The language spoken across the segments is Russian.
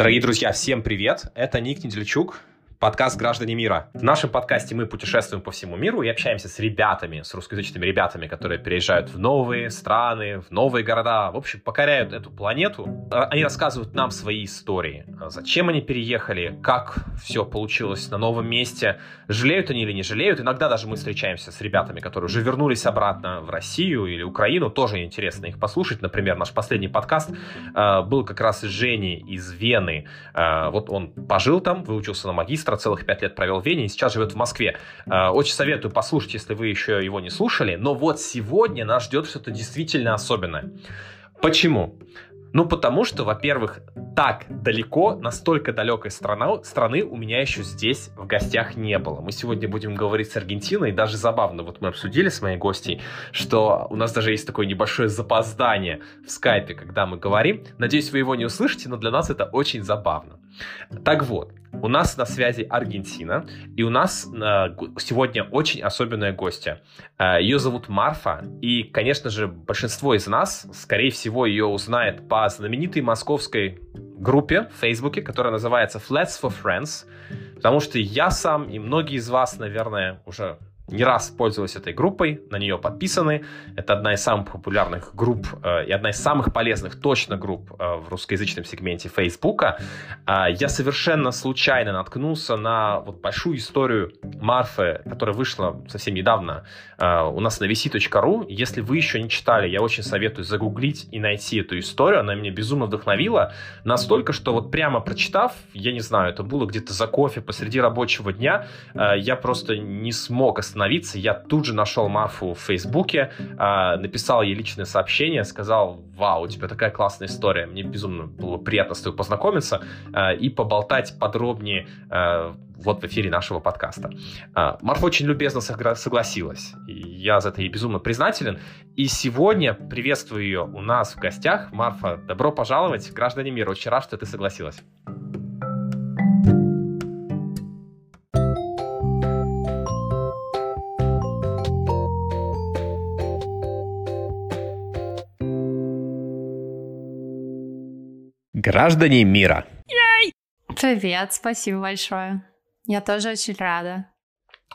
Дорогие друзья, всем привет! Это Ник Недельчук, подкаст «Граждане мира». В нашем подкасте мы путешествуем по всему миру и общаемся с ребятами, с русскоязычными ребятами, которые переезжают в новые страны, в новые города, в общем, покоряют эту планету. А, они рассказывают нам свои истории. Зачем они переехали, как все получилось на новом месте, жалеют они или не жалеют. Иногда даже мы встречаемся с ребятами, которые уже вернулись обратно в Россию или Украину. Тоже интересно их послушать. Например, наш последний подкаст э, был как раз с Женей из Вены. Вот он пожил там, выучился на магистра, магистра, целых пять лет провел в Вене и сейчас живет в Москве. А, очень советую послушать, если вы еще его не слушали. Но вот сегодня нас ждет что-то действительно особенное. Почему? Ну, потому что, во-первых, так далеко, настолько далекой страна, страны у меня еще здесь в гостях не было. Мы сегодня будем говорить с Аргентиной, и даже забавно, вот мы обсудили с моей гостьей, что у нас даже есть такое небольшое запоздание в скайпе, когда мы говорим. Надеюсь, вы его не услышите, но для нас это очень забавно. Так вот, у нас на связи Аргентина, и у нас э, сегодня очень особенная гостья. Э, ее зовут Марфа, и, конечно же, большинство из нас, скорее всего, ее узнает по знаменитой московской группе в Фейсбуке, которая называется Flats for Friends, потому что я сам и многие из вас, наверное, уже не раз пользовалась этой группой, на нее подписаны. Это одна из самых популярных групп э, и одна из самых полезных точно групп э, в русскоязычном сегменте Фейсбука. Э, я совершенно случайно наткнулся на вот большую историю Марфы, которая вышла совсем недавно э, у нас на vc.ru. Если вы еще не читали, я очень советую загуглить и найти эту историю. Она меня безумно вдохновила. Настолько, что вот прямо прочитав, я не знаю, это было где-то за кофе посреди рабочего дня, э, я просто не смог остановиться остановиться. Я тут же нашел Марфу в Фейсбуке, э, написал ей личное сообщение, сказал, вау, у тебя такая классная история, мне безумно было приятно с тобой познакомиться э, и поболтать подробнее э, вот в эфире нашего подкаста. Марфа очень любезно согласилась, и я за это ей безумно признателен. И сегодня приветствую ее у нас в гостях. Марфа, добро пожаловать, граждане мира, очень рад, что ты согласилась. Граждане мира. Привет, спасибо большое. Я тоже очень рада.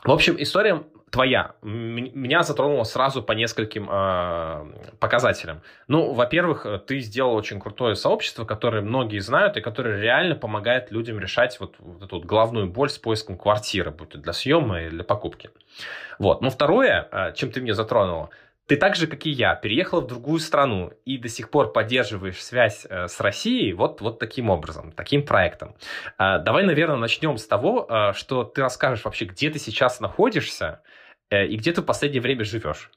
В общем, история твоя меня затронула сразу по нескольким э, показателям. Ну, во-первых, ты сделал очень крутое сообщество, которое многие знают и которое реально помогает людям решать вот, вот эту вот главную боль с поиском квартиры, будь то для съема или для покупки. Вот. Но второе, э, чем ты меня затронула, ты так же, как и я, переехала в другую страну и до сих пор поддерживаешь связь э, с Россией вот, вот таким образом, таким проектом. Э, давай, наверное, начнем с того, э, что ты расскажешь вообще, где ты сейчас находишься э, и где ты в последнее время живешь.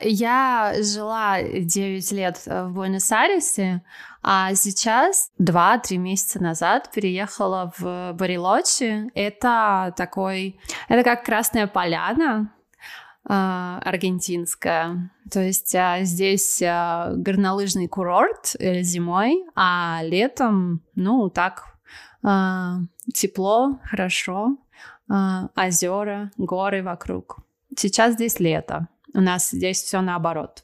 Я жила 9 лет в Буэнос-Айресе, а сейчас 2-3 месяца назад переехала в Барилочи. Это такой... Это как Красная Поляна, аргентинская. То есть а, здесь а, горнолыжный курорт э, зимой, а летом, ну, так, тепло, хорошо, озера, горы вокруг. Сейчас здесь лето. У нас здесь все наоборот.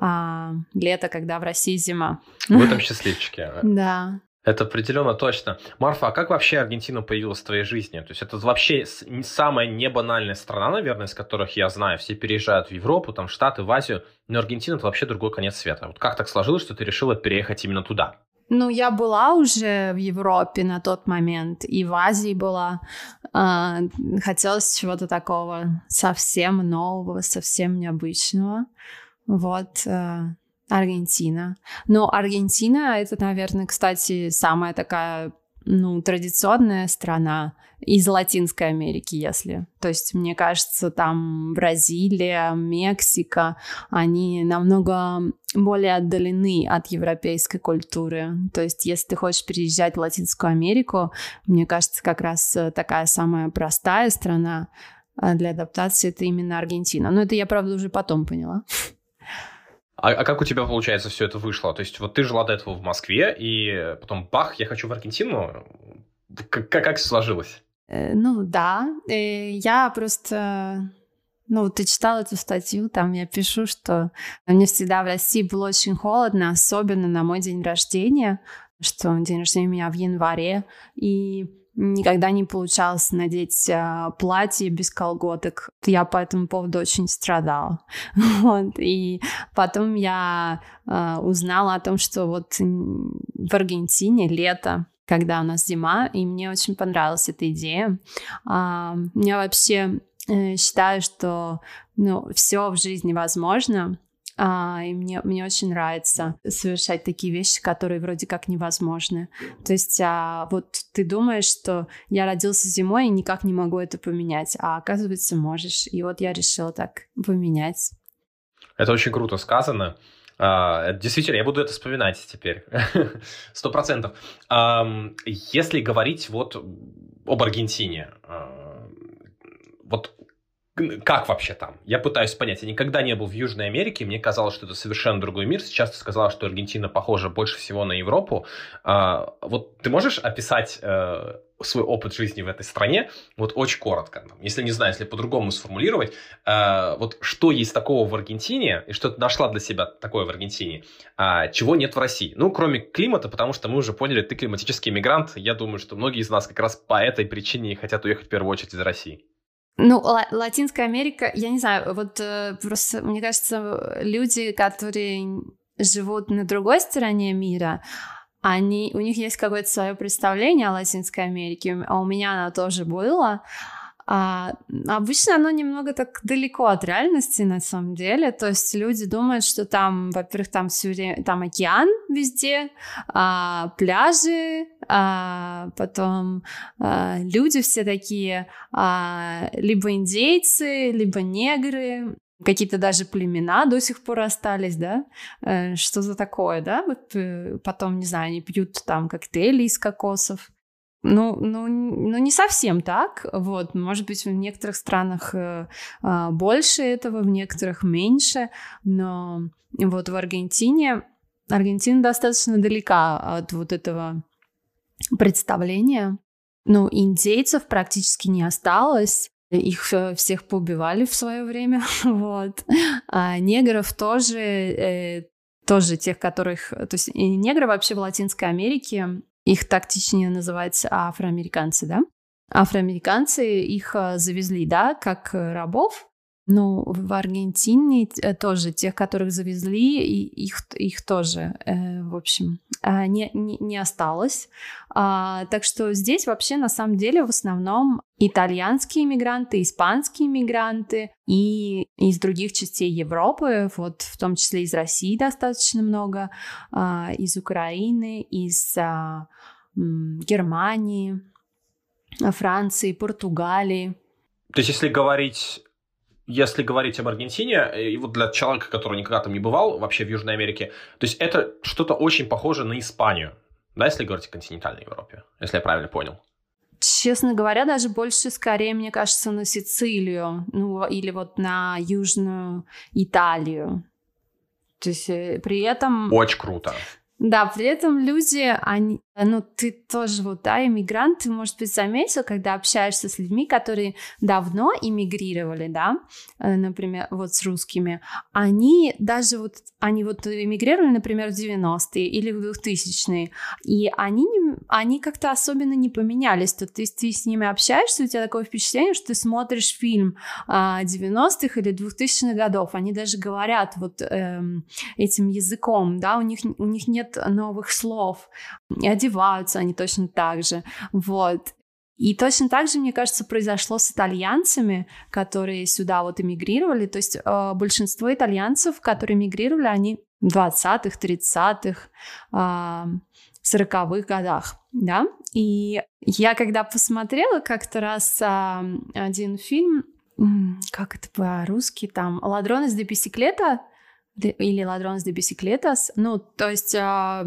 лето, когда в России зима. В этом счастливчике. Да. Это определенно точно. Марфа, а как вообще Аргентина появилась в твоей жизни? То есть это вообще самая небанальная страна, наверное, из которых я знаю. Все переезжают в Европу, там, в Штаты, в Азию. Но Аргентина – это вообще другой конец света. Вот как так сложилось, что ты решила переехать именно туда? Ну, я была уже в Европе на тот момент, и в Азии была. Э, хотелось чего-то такого совсем нового, совсем необычного. Вот. Э, Аргентина. Но Аргентина это, наверное, кстати, самая такая ну, традиционная страна из Латинской Америки, если. То есть, мне кажется, там Бразилия, Мексика, они намного более отдалены от европейской культуры. То есть, если ты хочешь переезжать в Латинскую Америку, мне кажется, как раз такая самая простая страна а, для адаптации это именно Аргентина. Но это я, правда, уже потом поняла. А, а как у тебя, получается, все это вышло? То есть вот ты жила до этого в Москве, и потом бах, я хочу в Аргентину. Как, как, как сложилось? Э, ну да, э, я просто... Ну, ты читал эту статью, там я пишу, что мне всегда в России было очень холодно, особенно на мой день рождения, что день рождения у меня в январе, и никогда не получалось надеть э, платье без колготок. Я по этому поводу очень страдала. вот. И потом я э, узнала о том, что вот в Аргентине лето, когда у нас зима, и мне очень понравилась эта идея. А, я вообще э, считаю, что ну, все в жизни возможно, а, и мне, мне очень нравится совершать такие вещи, которые вроде как невозможны. То есть а, вот ты думаешь, что я родился зимой и никак не могу это поменять, а оказывается можешь. И вот я решила так поменять. Это очень круто сказано. Uh, действительно, я буду это вспоминать теперь. Сто процентов. Um, если говорить вот об Аргентине, uh, вот как вообще там? Я пытаюсь понять. Я никогда не был в Южной Америке, мне казалось, что это совершенно другой мир. Сейчас ты сказала, что Аргентина похожа больше всего на Европу. А, вот ты можешь описать э, свой опыт жизни в этой стране, вот очень коротко, если не знаю, если по-другому сформулировать, э, вот что есть такого в Аргентине, и что ты нашла для себя такое в Аргентине, э, чего нет в России? Ну, кроме климата, потому что мы уже поняли, ты климатический мигрант, я думаю, что многие из нас как раз по этой причине хотят уехать в первую очередь из России. Ну, Латинская Америка, я не знаю, вот э, просто, мне кажется, люди, которые живут на другой стороне мира, они, у них есть какое-то свое представление о Латинской Америке, а у меня оно тоже было. А, обычно оно немного так далеко от реальности на самом деле. То есть люди думают, что там, во-первых, там все время там океан везде, а, пляжи, а, потом а, люди все такие а, либо индейцы, либо негры, какие-то даже племена до сих пор остались, да, э, что за такое, да, э, потом, не знаю, они пьют там коктейли из кокосов, ну, ну, ну, не совсем так. Вот, может быть, в некоторых странах э, э, больше этого, в некоторых меньше. Но вот в Аргентине Аргентина достаточно далека от вот этого представления. Ну, индейцев практически не осталось. Их всех поубивали в свое время, вот. А негров тоже, э, тоже тех, которых... То есть негры вообще в Латинской Америке их тактичнее называть афроамериканцы, да? Афроамериканцы их э, завезли, да, как э, рабов, ну, в Аргентине э, тоже тех, которых завезли, их, их тоже, э, в общем, а, не, не, не осталось. А, так что здесь вообще на самом деле в основном итальянские иммигранты, испанские иммигранты и из других частей Европы, вот в том числе из России достаточно много, а, из Украины, из а, Германии, Франции, Португалии. То есть, если говорить если говорить об Аргентине, э, и вот для человека, который никогда там не бывал вообще в Южной Америке, то есть это что-то очень похоже на Испанию, да, если говорить о континентальной Европе, если я правильно понял. Честно говоря, даже больше, скорее, мне кажется, на Сицилию, ну, или вот на Южную Италию. То есть э, при этом... Очень круто. Да, при этом люди, они, ну, ты тоже вот, да, иммигрант, ты, может быть, заметил, когда общаешься с людьми, которые давно иммигрировали, да, э, например, вот с русскими, они даже вот, они вот иммигрировали, например, в 90-е или в 2000-е, и они, они как-то особенно не поменялись, то ты, ты с ними общаешься, у тебя такое впечатление, что ты смотришь фильм а, 90-х или 2000-х годов, они даже говорят вот эм, этим языком, да, у них, у них нет новых слов, и одеваются они точно так же, вот. И точно так же, мне кажется, произошло с итальянцами, которые сюда вот эмигрировали. То есть э, большинство итальянцев, которые эмигрировали, они в 20-х, 30-х, э, 40-х годах, да. И я когда посмотрела как-то раз э, один фильм, как это по-русски, там «Ладронес де бисиклета», или ladrones de bicicletas, ну, то есть э,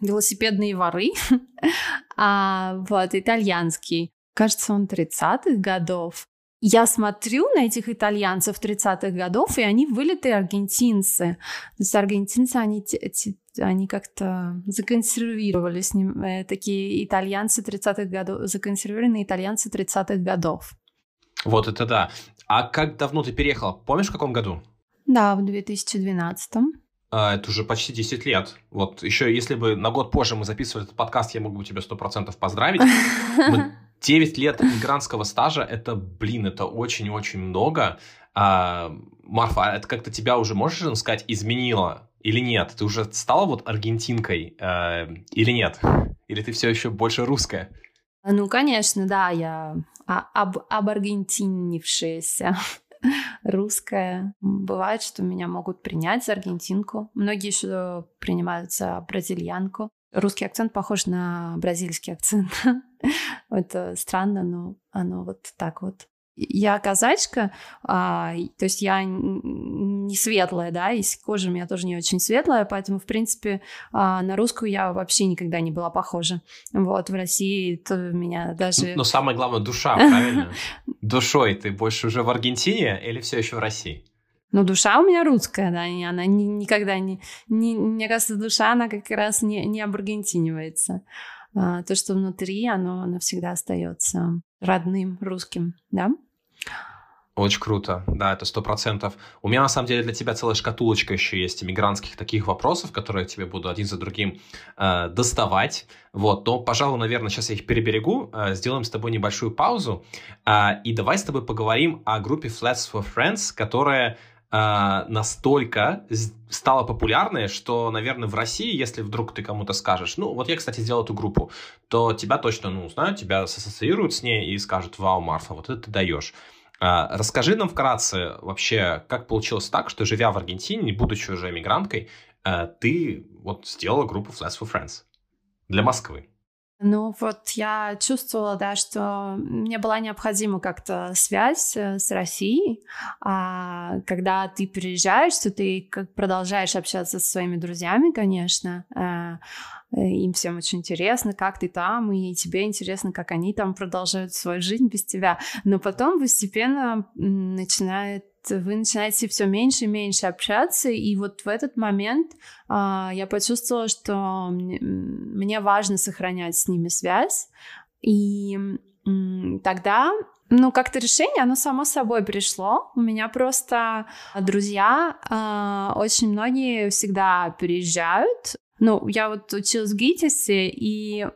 велосипедные воры, а, вот, итальянский. Кажется, он 30-х годов. Я смотрю на этих итальянцев 30-х годов, и они вылитые аргентинцы. То есть аргентинцы, они, они как-то законсервировали с ним, э, такие итальянцы 30-х годов, законсервированные итальянцы 30-х годов. Вот это да. А как давно ты переехала? Помнишь, в каком году? Да, в 2012. А, это уже почти 10 лет. Вот еще, если бы на год позже мы записывали этот подкаст, я мог бы тебя 100% поздравить. Мы 9 лет мигрантского стажа, это, блин, это очень-очень много. А, Марфа, а это как-то тебя уже, можешь сказать, изменило или нет? Ты уже стала вот аргентинкой э, или нет? Или ты все еще больше русская? Ну, конечно, да, я об, обаргентинившаяся русская. Бывает, что меня могут принять за аргентинку. Многие еще принимают за бразильянку. Русский акцент похож на бразильский акцент. Это странно, но оно вот так вот. Я казачка, а, то есть я не светлая, да, и кожа у меня тоже не очень светлая, поэтому, в принципе, а, на русскую я вообще никогда не была похожа. Вот, в России то меня даже... Но самое главное, душа, правильно? Душой ты больше уже в Аргентине или все еще в России? Ну, душа у меня русская, да, и она ни, никогда не, не... Мне кажется, душа, она как раз не, не обаргентинивается. А, то, что внутри, оно навсегда остается родным русским, да? Очень круто, да, это сто процентов. У меня на самом деле для тебя целая шкатулочка еще есть иммигрантских таких вопросов, которые я тебе буду один за другим э, доставать. Вот, но, пожалуй, наверное, сейчас я их переберегу, э, сделаем с тобой небольшую паузу, э, и давай с тобой поговорим о группе Flats for Friends, которая э, настолько стала популярной, что, наверное, в России, если вдруг ты кому-то скажешь, ну, вот я, кстати, сделал эту группу, то тебя точно, ну, знают, тебя ассоциируют с ней и скажут, вау, Марфа, вот это ты даешь. А, расскажи нам вкратце вообще, как получилось так, что живя в Аргентине, будучи уже эмигранткой, э, ты вот сделала группу Flats for Friends для Москвы. Ну вот я чувствовала, да, что мне была необходима как-то связь э, с Россией. А когда ты приезжаешь, то ты продолжаешь общаться со своими друзьями, конечно. Э, им всем очень интересно, как ты там, и тебе интересно, как они там продолжают свою жизнь без тебя. Но потом постепенно начинает вы начинаете все меньше и меньше общаться, и вот в этот момент а, я почувствовала, что мне, мне важно сохранять с ними связь, и тогда ну, как-то решение, оно само собой пришло. У меня просто друзья, э, очень многие всегда переезжают. Ну, я вот училась в ГИТИСе, и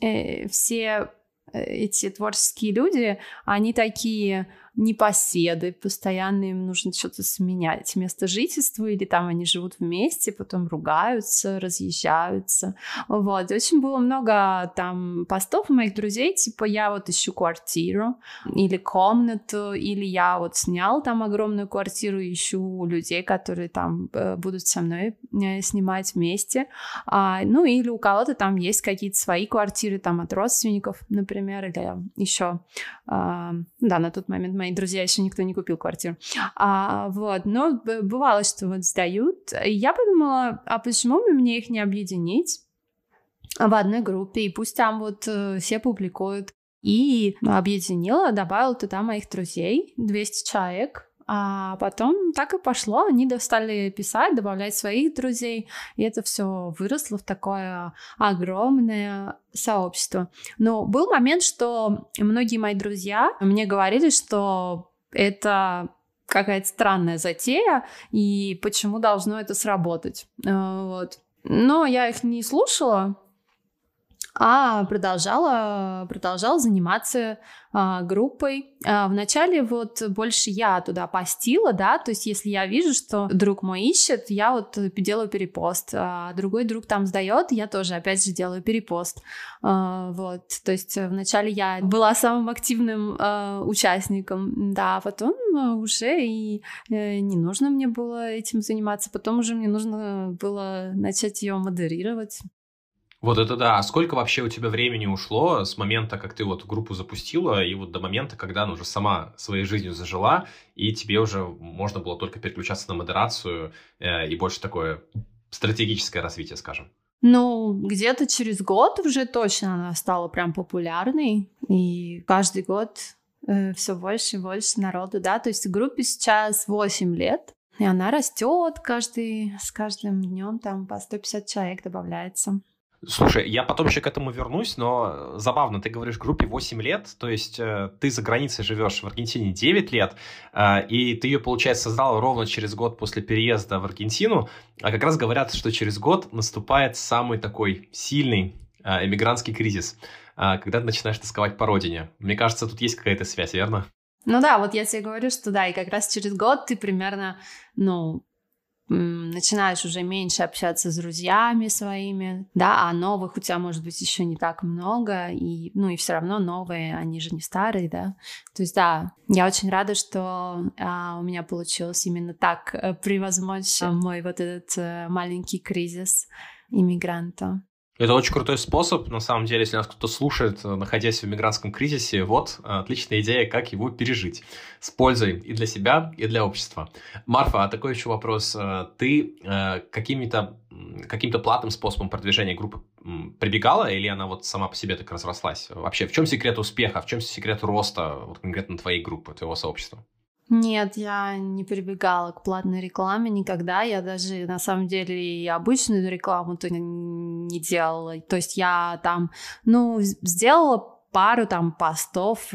э, все э, эти творческие люди, они такие непоседы, постоянно им нужно что-то сменять место жительства, или там они живут вместе, потом ругаются, разъезжаются. Вот, очень было много там постов моих друзей, типа я вот ищу квартиру или комнату, или я вот снял там огромную квартиру, ищу людей, которые там э, будут со мной э, снимать вместе. А, ну, или у кого-то там есть какие-то свои квартиры там от родственников, например, или еще, а, да, на тот момент мои мои друзья еще никто не купил квартиру. А, вот, но бывало, что вот сдают. И я подумала, а почему бы мне их не объединить в одной группе, и пусть там вот э, все публикуют. И объединила, добавила туда моих друзей, 200 человек, а потом так и пошло, они стали писать, добавлять своих друзей, и это все выросло в такое огромное сообщество. Но был момент, что многие мои друзья мне говорили, что это какая-то странная затея, и почему должно это сработать. Э, вот. Но я их не слушала, а продолжала, продолжала заниматься а, группой. А, вначале вот больше я туда постила, да, то есть если я вижу, что друг мой ищет, я вот делаю перепост, а другой друг там сдает, я тоже опять же делаю перепост. А, вот, то есть вначале я была самым активным а, участником, да, потом уже и э, не нужно мне было этим заниматься, потом уже мне нужно было начать ее модерировать. Вот это да. А сколько вообще у тебя времени ушло с момента, как ты вот группу запустила, и вот до момента, когда она уже сама своей жизнью зажила, и тебе уже можно было только переключаться на модерацию э, и больше такое стратегическое развитие, скажем? Ну, где-то через год уже точно она стала прям популярной, и каждый год э, все больше и больше народу, да, то есть группе сейчас 8 лет, и она растет каждый, с каждым днем там по 150 человек добавляется. Слушай, я потом еще к этому вернусь, но забавно, ты говоришь группе 8 лет, то есть э, ты за границей живешь в Аргентине 9 лет, э, и ты ее, получается, создал ровно через год после переезда в Аргентину, а как раз говорят, что через год наступает самый такой сильный э, эмигрантский кризис, э, когда ты начинаешь тосковать по родине. Мне кажется, тут есть какая-то связь, верно? Ну да, вот я тебе говорю, что да, и как раз через год ты примерно, ну, начинаешь уже меньше общаться с друзьями своими, да, а новых у тебя может быть еще не так много, и, ну, и все равно новые, они же не старые, да. То есть, да, я очень рада, что а, у меня получилось именно так а, превозмочь а, мой вот этот а, маленький кризис иммигранта. Это очень крутой способ, на самом деле, если нас кто-то слушает, э, находясь в мигрантском кризисе, вот э, отличная идея, как его пережить с пользой и для себя, и для общества. Марфа, а такой еще вопрос. Э, ты какими-то каким-то платным способом продвижения группы прибегала, или она вот сама по себе так разрослась? Вообще, в чем секрет успеха, в чем секрет роста вот конкретно твоей группы, твоего сообщества? Нет, я не прибегала к платной рекламе никогда. Я даже, на самом деле, и обычную рекламу-то не делала. То есть я там, ну, сделала пару там постов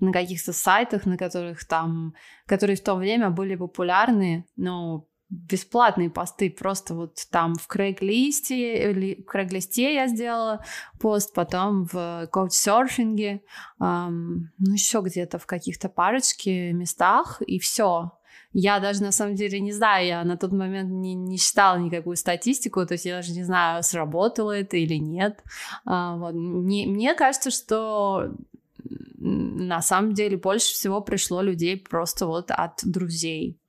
на каких-то сайтах, на которых там, которые в то время были популярны, но бесплатные посты, просто вот там в Крейглисте, в Крейглисте я сделала пост, потом в коучсерфинге, эм, ну еще где-то в каких-то парочке местах, и все. Я даже на самом деле не знаю, я на тот момент не, не считала никакую статистику, то есть я даже не знаю, сработало это или нет. А, вот. мне, мне кажется, что на самом деле больше всего пришло людей просто вот от друзей.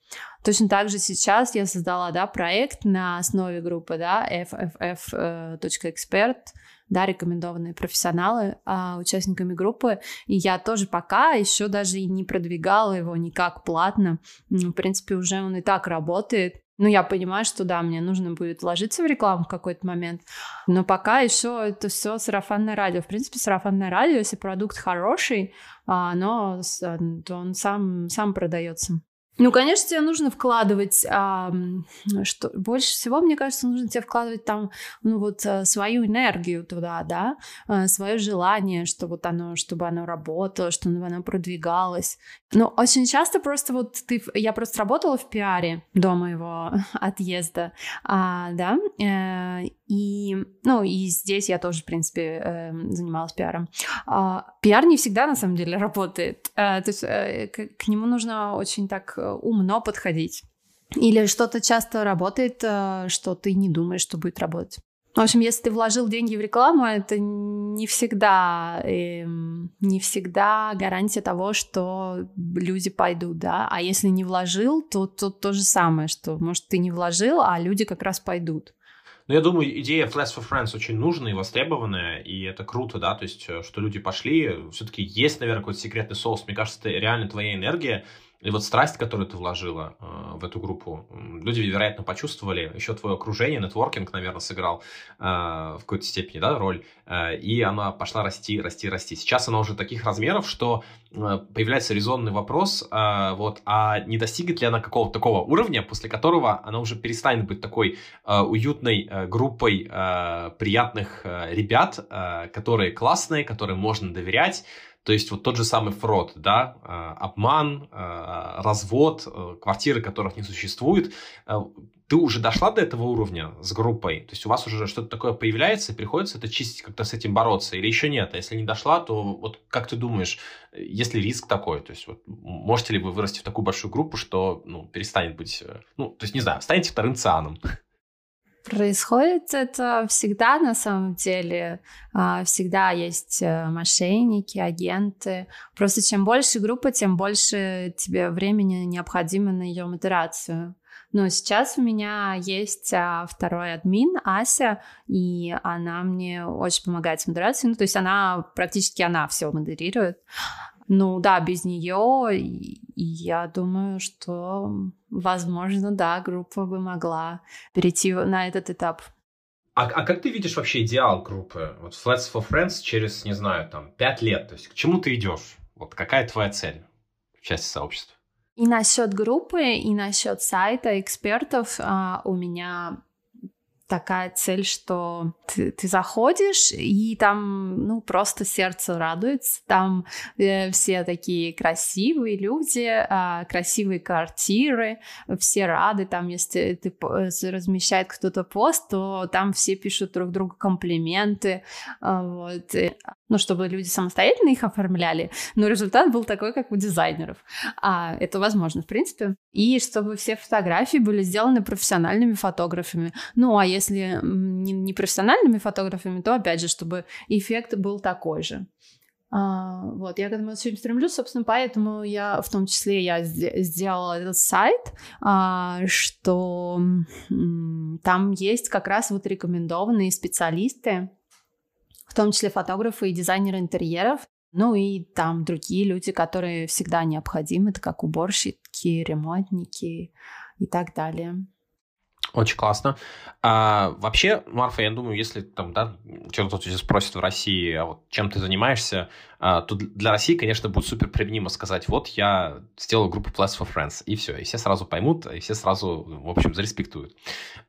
Точно так же сейчас я создала, да, проект на основе группы, да, fff.expert, да, рекомендованные профессионалы а, участниками группы, и я тоже пока еще даже и не продвигала его никак платно, в принципе, уже он и так работает, ну, я понимаю, что да, мне нужно будет вложиться в рекламу в какой-то момент, но пока еще это все сарафанное радио. В принципе, сарафанное радио, если продукт хороший, а, оно, то он сам, сам продается. Ну, конечно, тебе нужно вкладывать, а, что больше всего, мне кажется, нужно тебе вкладывать там, ну вот э, свою энергию туда, да, э, свое желание, что вот оно, чтобы оно работало, чтобы оно продвигалось. Но очень часто просто вот ты, я просто работала в пиаре до моего отъезда, а, да, э, и, ну, и здесь я тоже, в принципе, э, занималась пиаром. А, пиар не всегда, на самом деле, работает. А, то есть э, к, к нему нужно очень так э, умно подходить. Или что-то часто работает, э, что ты не думаешь, что будет работать. В общем, если ты вложил деньги в рекламу, это не всегда, э, не всегда гарантия того, что люди пойдут, да. А если не вложил, то, то то же самое, что, может, ты не вложил, а люди как раз пойдут. Но я думаю, идея Flash for Friends очень нужная и востребованная, и это круто, да, то есть, э, что люди пошли, все-таки есть, наверное, какой-то секретный соус, мне кажется, это реально твоя энергия, и вот страсть, которую ты вложила э, в эту группу, люди, вероятно, почувствовали, еще твое окружение, нетворкинг, наверное, сыграл э, в какой-то степени да, роль, э, и она пошла расти, расти, расти. Сейчас она уже таких размеров, что э, появляется резонный вопрос, э, вот, а не достигнет ли она какого-то такого уровня, после которого она уже перестанет быть такой э, уютной э, группой э, приятных э, ребят, э, которые классные, которым можно доверять, то есть вот тот же самый фрод, да, а, обман, а, развод, э, квартиры, которых не существует, э, ты уже дошла до этого уровня с группой, то есть у вас уже что-то такое появляется, и приходится это чистить, как-то с этим бороться, или еще нет, а если не дошла, то вот как ты думаешь, есть ли риск такой, то есть вот можете ли вы вырасти в такую большую группу, что, ну, перестанет быть, э, ну, то есть, не знаю, станете вторым цианом? Происходит это всегда на самом деле. А, всегда есть э, мошенники, агенты. Просто чем больше группа, тем больше тебе времени необходимо на ее модерацию. Но сейчас у меня есть а, второй админ, Ася, и она мне очень помогает с модерацией. Ну, то есть она, практически она все модерирует. Ну да, без нее я думаю, что, возможно, да, группа бы могла перейти на этот этап. А, а как ты видишь вообще идеал группы? Вот Flats for Friends через, не знаю, там, пять лет. То есть к чему ты идешь? Вот какая твоя цель в части сообщества? И насчет группы, и насчет сайта экспертов а, у меня такая цель, что ты, ты заходишь, и там, ну, просто сердце радуется. Там э, все такие красивые люди, э, красивые квартиры, все рады. Там, если ты размещает кто-то пост, то там все пишут друг другу комплименты. Э, вот. Ну, чтобы люди самостоятельно их оформляли. Но результат был такой, как у дизайнеров. А это возможно, в принципе. И чтобы все фотографии были сделаны профессиональными фотографами. Ну, а если не, не профессиональными фотографами, то опять же, чтобы эффект был такой же. А, вот, я к этому очень стремлюсь, собственно, поэтому я, в том числе, я сделала этот сайт, а, что там есть как раз вот рекомендованные специалисты, в том числе фотографы и дизайнеры интерьеров, ну и там другие люди, которые всегда необходимы, это как уборщики, ремонтники и так далее. Очень классно. А, вообще, Марфа, я думаю, если там, да, кто-то тебя спросит в России, а вот чем ты занимаешься, а, то для России, конечно, будет супер применимо сказать, вот я сделал группу Plus for Friends, и все, и все сразу поймут, и все сразу, в общем, зареспектуют.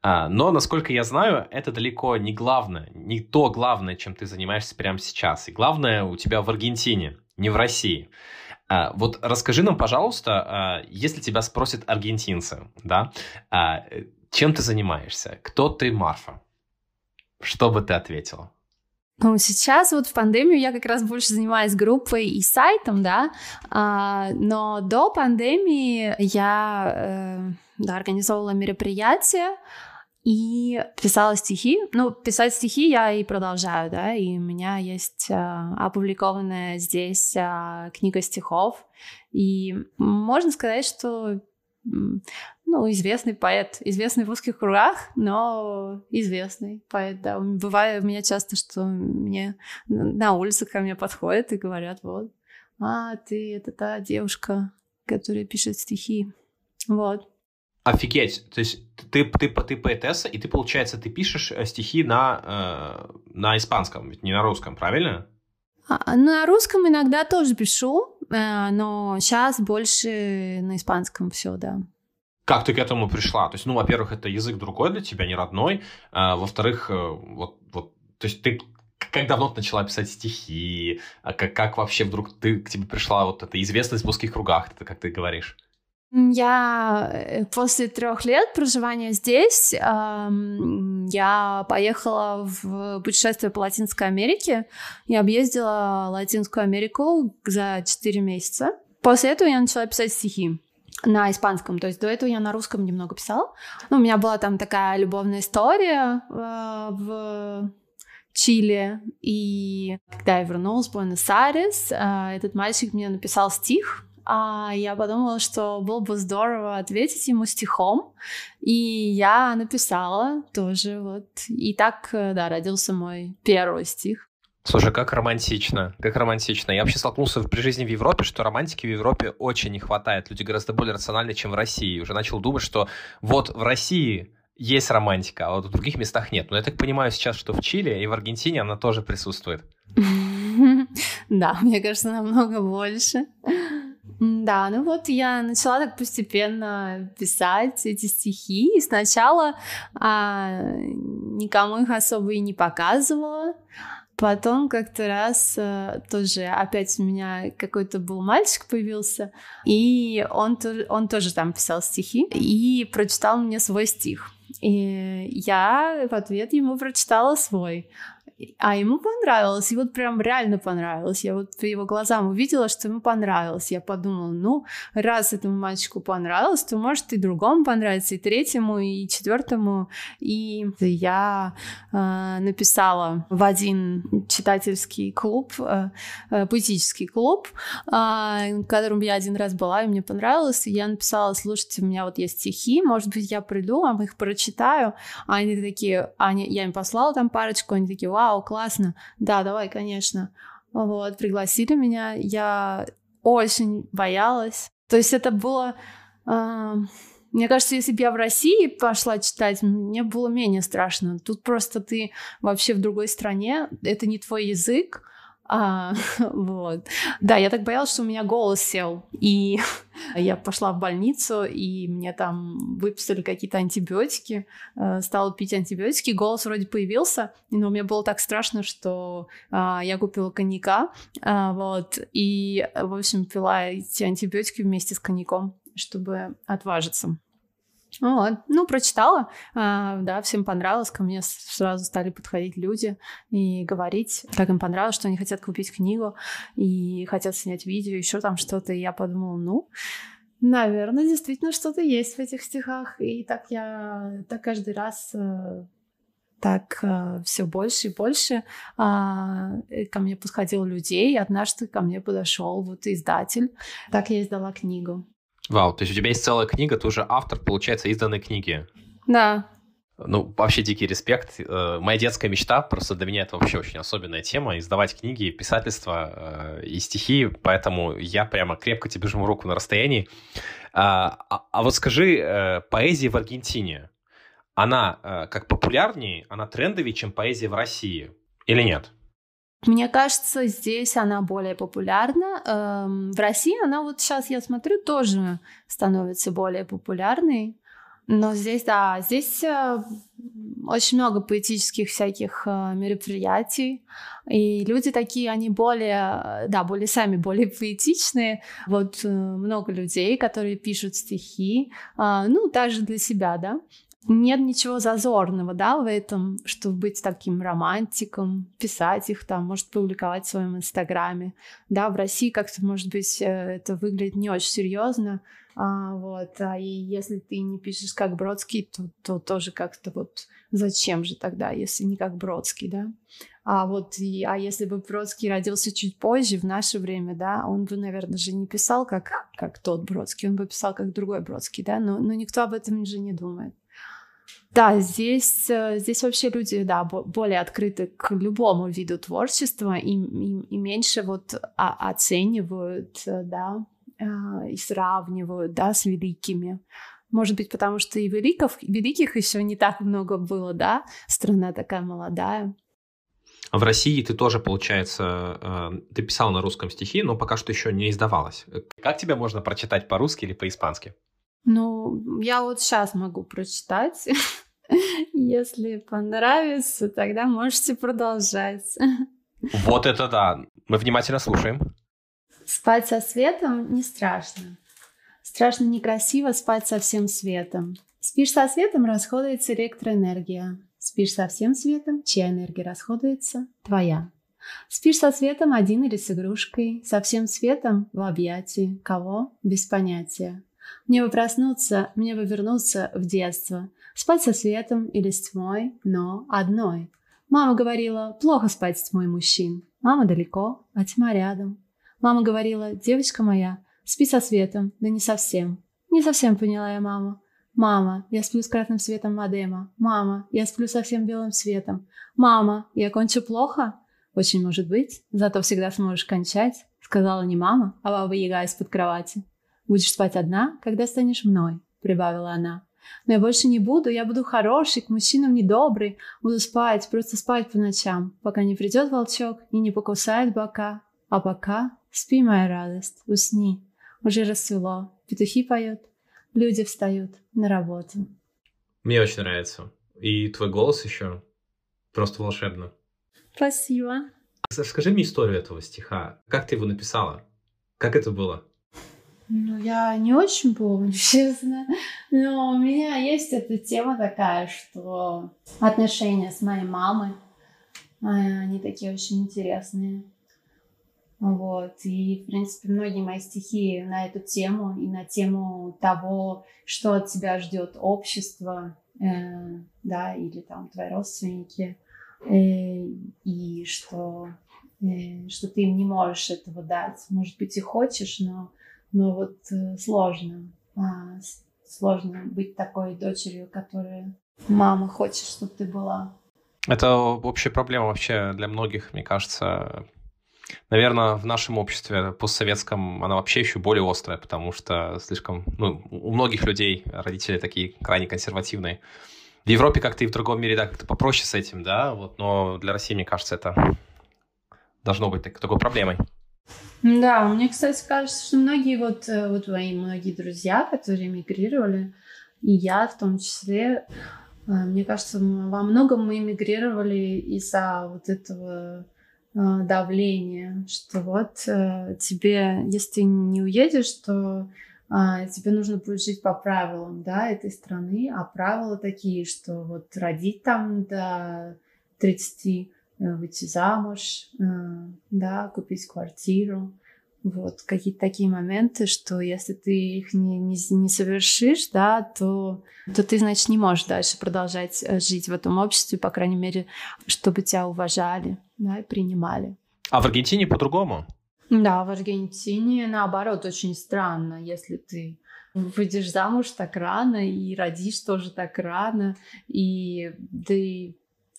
А, но, насколько я знаю, это далеко не главное, не то главное, чем ты занимаешься прямо сейчас. И главное у тебя в Аргентине, не в России. А, вот расскажи нам, пожалуйста, а, если тебя спросят аргентинцы, да, а, чем ты занимаешься? Кто ты, Марфа? Что бы ты ответила? Ну, сейчас вот в пандемию я как раз больше занимаюсь группой и сайтом, да, а, но до пандемии я э, да, организовывала мероприятия и писала стихи. Ну, писать стихи я и продолжаю, да, и у меня есть э, опубликованная здесь э, книга стихов, и можно сказать, что ну, известный поэт, известный в узких кругах, но известный поэт, да. Бывает у меня часто, что мне на улице ко мне подходят и говорят, вот, а, ты это та девушка, которая пишет стихи. Вот. Офигеть, то есть ты, ты, ты поэтесса, и ты, получается, ты пишешь э, стихи на, э, на испанском, ведь не на русском, правильно? А, ну, на русском иногда тоже пишу, э, но сейчас больше на испанском все, да. Как ты к этому пришла? То есть, ну, во-первых, это язык другой для тебя, не родной. А, во-вторых, э, вот, вот, то есть ты как давно ты начала писать стихи? А как, как вообще вдруг ты, к тебе пришла вот эта известность в узких кругах, это как ты говоришь? Я э, после трех лет проживания здесь эм, я поехала в путешествие по Латинской Америке. Я объездила Латинскую Америку за четыре месяца. После этого я начала писать стихи на испанском. То есть до этого я на русском немного писала. Ну, у меня была там такая любовная история э, в Чили. И когда я вернулась в Буэнос-Айрес, э, этот мальчик мне написал стих. А я подумала, что было бы здорово ответить ему стихом. И я написала тоже вот. И так, э, да, родился мой первый стих. Слушай, как романтично, как романтично. Я вообще столкнулся при жизни в Европе, что романтики в Европе очень не хватает. Люди гораздо более рациональны, чем в России. Уже начал думать, что вот в России есть романтика, а вот в других местах нет. Но я так понимаю сейчас, что в Чили и в Аргентине она тоже присутствует. Да, мне кажется, намного больше. Да, ну вот я начала так постепенно писать эти стихи. И сначала а, никому их особо и не показывала. Потом как-то раз э, тоже опять у меня какой-то был мальчик появился, и он, он тоже там писал стихи и прочитал мне свой стих. И я в ответ ему прочитала свой. А ему понравилось, и вот прям реально понравилось. Я вот по его глазам увидела, что ему понравилось. Я подумала, ну, раз этому мальчику понравилось, то может и другому понравится, и третьему, и четвертому. И я э, написала в один читательский клуб, э, э, поэтический клуб, э, в котором я один раз была, и мне понравилось. И я написала, слушайте, у меня вот есть стихи, может быть, я приду, мы их прочитаю. А они такие, они, я им послала там парочку, они такие, вау, вау, классно, да, давай, конечно. Вот, пригласили меня, я очень боялась. То есть это было... Э, мне кажется, если бы я в России пошла читать, мне было менее страшно. Тут просто ты вообще в другой стране, это не твой язык, А, вот. Да, я так боялась, что у меня голос сел. И я пошла в больницу, и мне там выписали какие-то антибиотики. Э, стала пить антибиотики. Голос вроде появился, но мне было так страшно, что а, я купила коньяка. А, вот. И, в общем, пила эти антибиотики вместе с коньяком, чтобы отважиться. Вот. Ну, прочитала, а, да, всем понравилось, ко мне сразу стали подходить люди и говорить, как им понравилось, что они хотят купить книгу и хотят снять видео, еще там что-то, и я подумала, ну, наверное, действительно что-то есть в этих стихах, и так я, так каждый раз э, так э, все больше и больше а, ко мне подходил людей. Однажды ко мне подошел вот издатель. Так я издала книгу. Вау, то есть у тебя есть целая книга, ты уже автор, получается, изданной книги. Да. Ну, вообще дикий респект. Э, моя детская мечта, просто для меня это вообще очень особенная тема, издавать книги, писательство э, и стихи, поэтому я прямо крепко тебе жму руку на расстоянии. А, а, а вот скажи, э, поэзия в Аргентине, она как популярнее, она трендовее, чем поэзия в России или нет? Мне кажется, здесь она более популярна. Эм, в России она вот сейчас, я смотрю, тоже становится более популярной. Но здесь, да, здесь э, очень много поэтических всяких э, мероприятий, и люди такие, они более, да, более сами, более поэтичные. Вот э, много людей, которые пишут стихи, ну, даже для себя, да, нет ничего зазорного, да, в этом, чтобы быть таким романтиком, писать их там, может публиковать в своем инстаграме, да, в России как-то, может быть, э, это выглядит не очень серьезно, а, вот, а и если ты не пишешь как Бродский, то, то тоже как-то вот зачем же тогда, если не как Бродский, да? А вот, и, а если бы Бродский родился чуть позже, в наше время, да, он бы, наверное, же не писал как, как тот Бродский, он бы писал как другой Бродский, да, но, но никто об этом же не думает. Да, здесь, э, здесь вообще люди, да, более открыты к любому виду творчества и, и, и меньше вот оценивают, э, да, а, и сравнивают, да, с великими. Может быть, потому что и великов, великих еще не так много было, да, страна такая молодая. В России ты тоже, получается, э, ты писал на русском стихи, но пока что еще не издавалась. Как тебя можно прочитать по-русски или по-испански? Ну, я вот сейчас могу прочитать. Если понравится, тогда можете продолжать. Вот это да. Мы внимательно слушаем. Спать со светом не страшно. Страшно некрасиво спать со всем светом. Спишь со светом, расходуется электроэнергия. Спишь со всем светом, чья энергия расходуется? Твоя. Спишь со светом один или с игрушкой, со всем светом в объятии. Кого? Без понятия. Мне бы проснуться, мне бы вернуться в детство. Спать со светом или с тьмой, но одной. Мама говорила, плохо спать с тьмой мужчин. Мама далеко, а тьма рядом. Мама говорила, девочка моя, спи со светом, да не совсем. Не совсем поняла я маму. Мама, я сплю с красным светом модема. Мама, я сплю совсем белым светом. Мама, я кончу плохо? Очень может быть, зато всегда сможешь кончать, сказала не мама, а баба Яга из-под кровати. Будешь спать одна, когда станешь мной, прибавила она. Но я больше не буду, я буду хороший, к мужчинам недобрый, буду спать, просто спать по ночам, пока не придет волчок и не покусает бока. А пока спи, моя радость, усни. Уже рассвело, петухи поют, люди встают на работу. Мне очень нравится. И твой голос еще просто волшебно. Спасибо. Скажи мне историю этого стиха. Как ты его написала? Как это было? Ну, я не очень помню, честно. Но у меня есть эта тема такая, что отношения с моей мамой, а, они такие очень интересные. Вот. И, в принципе, многие мои стихи на эту тему и на тему того, что от тебя ждет общество, э, да, или там твои родственники, э, и что, э, что ты им не можешь этого дать. Может быть, и хочешь, но но вот э, сложно. А, сложно быть такой дочерью, которая мама хочет, чтобы ты была. Это общая проблема вообще для многих, мне кажется. Наверное, в нашем обществе постсоветском она вообще еще более острая, потому что слишком, ну, у многих людей родители такие крайне консервативные. В Европе как-то и в другом мире, да, как-то попроще с этим, да, вот, но для России, мне кажется, это должно быть такой проблемой. Да, мне, кстати, кажется, что многие вот, э, вот мои многие друзья, которые эмигрировали, и я в том числе, э, мне кажется, во многом мы эмигрировали из-за вот этого э, давления, что вот тебе, если ты не уедешь, то тебе нужно будет жить по правилам, да, этой страны, а правила такие, что вот родить там до 30 Э, выйти замуж, э, да, купить квартиру. Вот какие-то такие моменты, что если ты их не, не, не совершишь, да, то, то ты, значит, не можешь дальше продолжать э, жить в этом обществе, по крайней мере, чтобы тебя уважали, да, и принимали. А в Аргентине по-другому? Да, в Аргентине, наоборот, очень странно, если ты выйдешь замуж так рано и родишь тоже так рано, и ты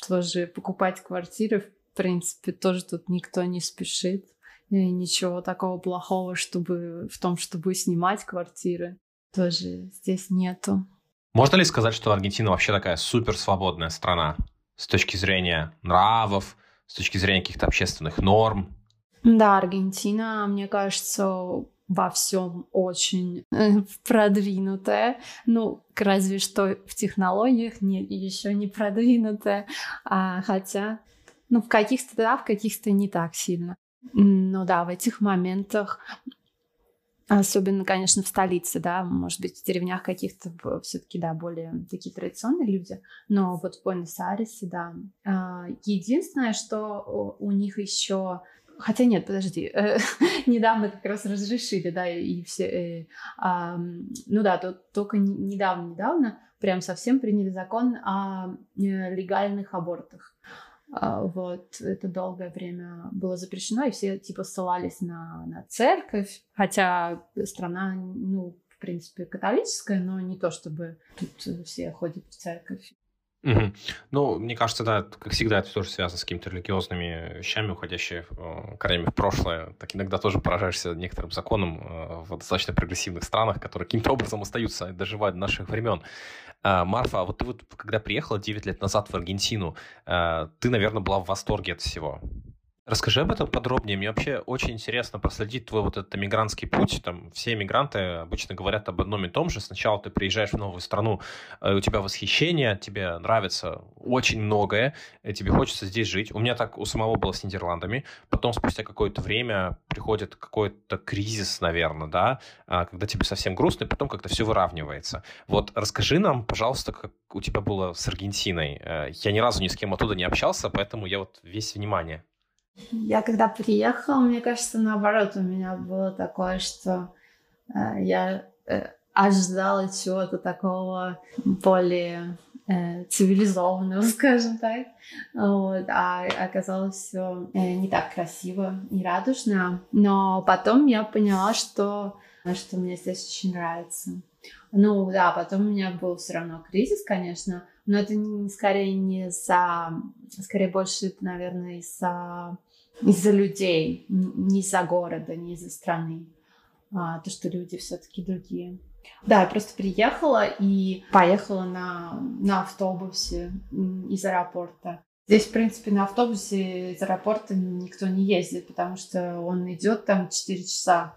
тоже покупать квартиры, в принципе, тоже тут никто не спешит. И ничего такого плохого, чтобы в том, чтобы снимать квартиры, тоже здесь нету. Можно ли сказать, что Аргентина вообще такая супер свободная страна с точки зрения нравов, с точки зрения каких-то общественных норм? Да, Аргентина, мне кажется, во всем очень э, продвинутая. Ну, разве что в технологиях не, еще не продвинутая. А, хотя, ну, в каких-то да, в каких-то не так сильно. Ну да, в этих моментах Особенно, конечно, в столице, да, может быть, в деревнях каких-то все-таки, да, более такие традиционные люди, но вот в Буэнос-Айресе, да. А, единственное, что у них еще Хотя нет, подожди, э, недавно как раз разрешили, да, и все, э, э, ну да, то, только недавно-недавно прям совсем приняли закон о э, легальных абортах. Uh, вот, это долгое время было запрещено, и все типа ссылались на, на церковь, хотя страна, ну, в принципе, католическая, но не то, чтобы тут все ходят в церковь. Угу. Ну, мне кажется, да, как всегда, это тоже связано с какими-то религиозными вещами, уходящие э, корнями в прошлое. Так иногда тоже поражаешься некоторым законам э, в достаточно прогрессивных странах, которые каким-то образом остаются доживают до наших времен. Э, Марфа, а вот ты вот, когда приехала 9 лет назад в Аргентину, э, ты, наверное, была в восторге от всего. Расскажи об этом подробнее. Мне вообще очень интересно проследить твой вот этот мигрантский путь. Там все мигранты обычно говорят об одном и том же. Сначала ты приезжаешь в новую страну, э, у тебя восхищение, тебе нравится очень многое, тебе хочется здесь жить. У меня так у самого было с Нидерландами. Потом спустя какое-то время приходит какой-то кризис, наверное, да, а, когда тебе совсем грустно, и потом как-то все выравнивается. Вот расскажи нам, пожалуйста, как у тебя было с Аргентиной. Э, я ни разу ни с кем оттуда не общался, поэтому я вот весь внимание. Я когда приехала, мне кажется, наоборот, у меня было такое, что э, я э, ожидала чего-то такого более э, цивилизованного, скажем так. Вот. А оказалось все э, не так красиво и радужно. Но потом я поняла, что, что мне здесь очень нравится. Ну да, потом у меня был все равно кризис, конечно, но это скорее не за... Скорее больше, наверное, из-за из-за людей, не из-за города, не из-за страны. А, то, что люди все-таки другие. Да, я просто приехала и поехала на, на автобусе из аэропорта. Здесь, в принципе, на автобусе из аэропорта никто не ездит, потому что он идет там 4 часа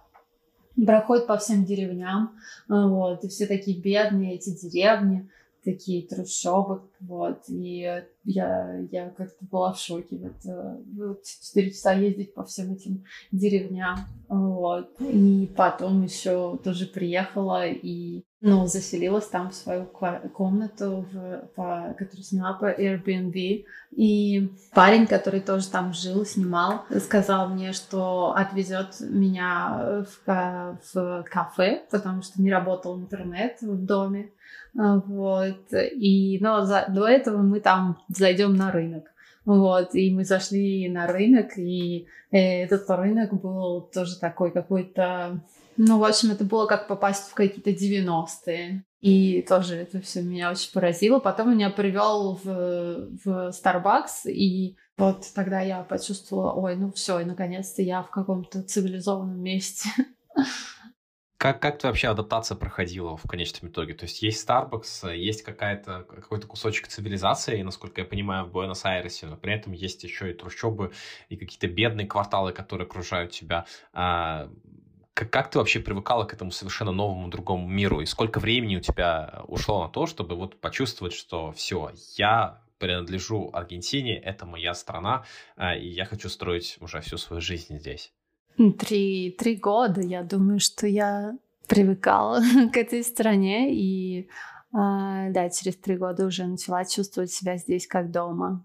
проходит по всем деревням, вот, и все такие бедные эти деревни, такие трущобы, вот, и я, я как-то была в шоке, вот, 4 часа ездить по всем этим деревням, вот, и потом еще тоже приехала и, ну, заселилась там в свою комнату, в, по, которую сняла по Airbnb, и парень, который тоже там жил, снимал, сказал мне, что отвезет меня в, в кафе, потому что не работал интернет в доме, вот. И, но за, до этого мы там зайдем на рынок. Вот, и мы зашли на рынок, и э, этот рынок был тоже такой какой-то... Ну, в общем, это было как попасть в какие-то 90-е. И тоже это все меня очень поразило. Потом меня привел в, в Starbucks, и вот тогда я почувствовала, ой, ну все, и наконец-то я в каком-то цивилизованном месте. Как, как ты вообще адаптация проходила в конечном итоге? То есть есть Starbucks, есть какая-то, какой-то кусочек цивилизации, насколько я понимаю, в Буэнос-Айресе, но при этом есть еще и трущобы, и какие-то бедные кварталы, которые окружают тебя. А, как, как ты вообще привыкала к этому совершенно новому другому миру? И сколько времени у тебя ушло на то, чтобы вот почувствовать, что все, я принадлежу Аргентине, это моя страна, а, и я хочу строить уже всю свою жизнь здесь? Три, три года, я думаю, что я привыкала к этой стране, и а, да, через три года уже начала чувствовать себя здесь как дома.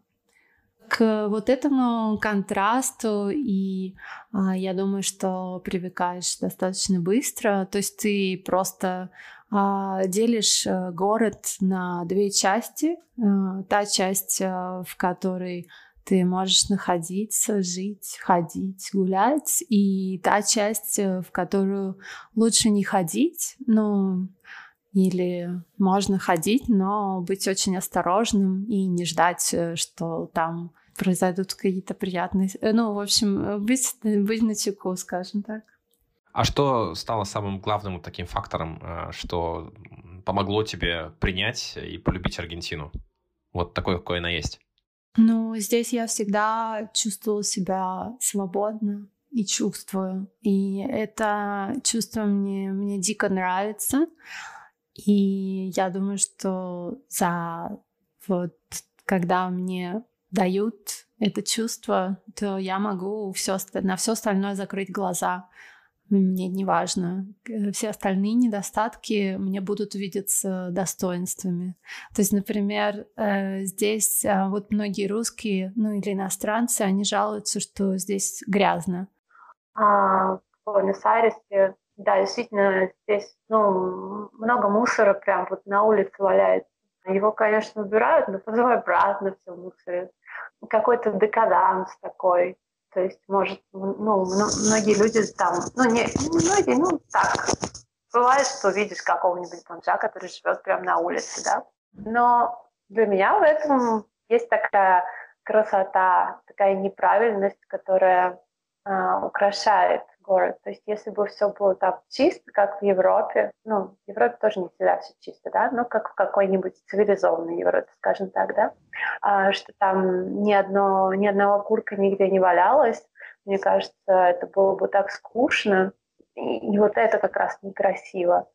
К вот этому контрасту, и а, я думаю, что привыкаешь достаточно быстро, то есть ты просто а, делишь э, город на две части. Э, та часть, э, в которой ты можешь находиться, жить, ходить, гулять, и та часть, в которую лучше не ходить, ну, или можно ходить, но быть очень осторожным и не ждать, что там произойдут какие-то приятные... Ну, в общем, быть, быть на чеку, скажем так. А что стало самым главным таким фактором, э, что помогло тебе принять и полюбить Аргентину? Вот такой, какой она есть. Ну, здесь я всегда чувствовала себя свободно и чувствую. И это чувство мне, мне дико нравится. И я думаю, что за вот когда мне дают это чувство, то я могу все, на все остальное закрыть глаза мне не важно. Э, все остальные недостатки мне будут видеться достоинствами. То есть, например, э, здесь а, вот многие русские, ну или иностранцы, они жалуются, что здесь грязно. А, в Буэнос-Айресе, да, действительно, здесь ну, много мусора прям вот на улице валяется. Его, конечно, убирают, но потом обратно все мусорят. Какой-то декаданс такой. То есть, может, ну, многие люди там, ну, не, не многие, ну, так, бывает, что видишь какого-нибудь бомжа, который живет прямо на улице, да. Но для меня в этом есть такая красота, такая неправильность, которая э, украшает город. То есть если бы все было так чисто, как в Европе, ну, в Европе тоже не всегда все чисто, да, но как в какой-нибудь цивилизованной Европе, скажем так, да, а, что там ни, одно, ни одного курка нигде не валялось, мне кажется, это было бы так скучно, и, и вот это как раз некрасиво.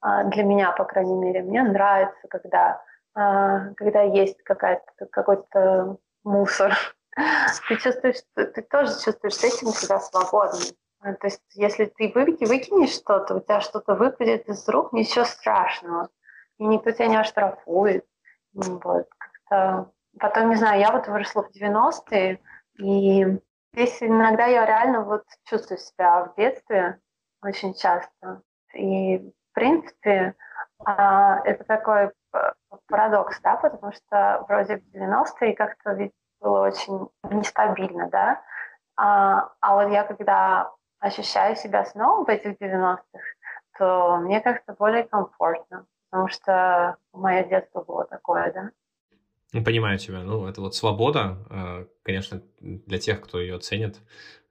А, для меня, по крайней мере, мне нравится, когда, а, когда есть какая-то, какой-то мусор, ты чувствуешь, ты тоже чувствуешь этим себя свободным. А, то есть, если ты выкинешь что-то, у тебя что-то выпадет из рук, ничего страшного. И никто тебя не оштрафует. Вот, как-то... Потом, не знаю, я вот выросла в 90-е, и здесь иногда я реально вот чувствую себя в детстве очень часто. И, в принципе, а, это такой парадокс, да, потому что вроде в 90-е как-то ведь было очень нестабильно, да, а, а вот я когда ощущаю себя снова в этих 90-х, то мне как-то более комфортно, потому что мое детство было такое, да. Ну, понимаю тебя. Ну, это вот свобода, э, конечно, для тех, кто ее ценит,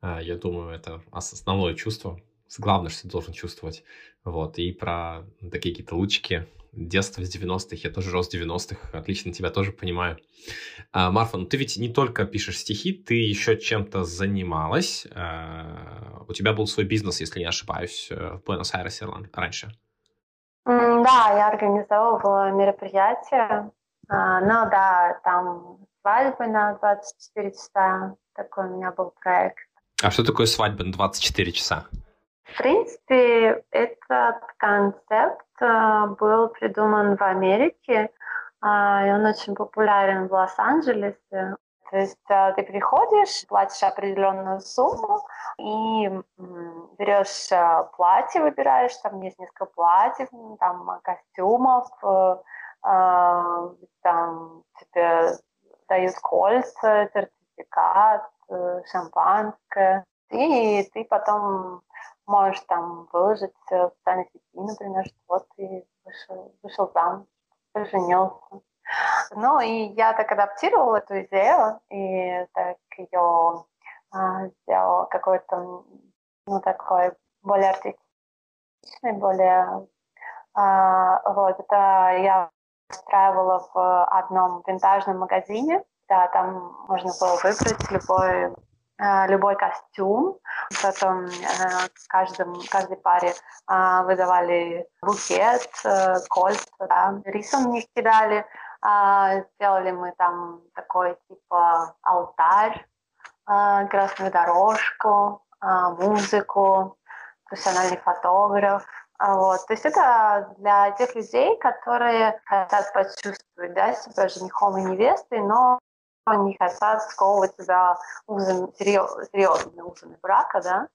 э, я думаю, это основное чувство. Главное, что ты должен чувствовать. Вот. И про такие какие-то лучики детство с 90-х, я тоже рос в 90-х, отлично тебя тоже понимаю. А, Марфа, ну ты ведь не только пишешь стихи, ты еще чем-то занималась. А, у тебя был свой бизнес, если не ошибаюсь, э, в Буэнос-Айресе раньше. Да, я организовывала мероприятие. А, ну да, там свадьбы на 24 часа. Такой у меня был проект. А что такое свадьба на 24 часа? В принципе, этот концепт э, был придуман в Америке, а, и он очень популярен в Лос-Анджелесе. То есть э, ты приходишь, платишь определенную сумму и берешь э, платье, выбираешь, там есть несколько платьев, там костюмов, там тебе дают кольца, сертификат, шампанское. И ты потом можешь там выложить в социальной сети, например, что вот ты вышел, вышел замуж, поженился. Ну, и я так адаптировала эту идею, и так ее а, сделала какой-то, ну, такой более артистичный наиболее. А, вот, это я устраивала в одном винтажном магазине. Да, там можно было выбрать любой любой костюм. Потом э, каждом, каждой паре э, выдавали букет, кольца, да. рисом не кидали. Сделали мы там такой типа алтарь, красную дорожку, музыку, профессиональный фотограф. Вот. То есть это для тех людей, которые хотят почувствовать да, себя женихом и невестой, но не хотят сковывать себя узами, серьезными узами брака, да,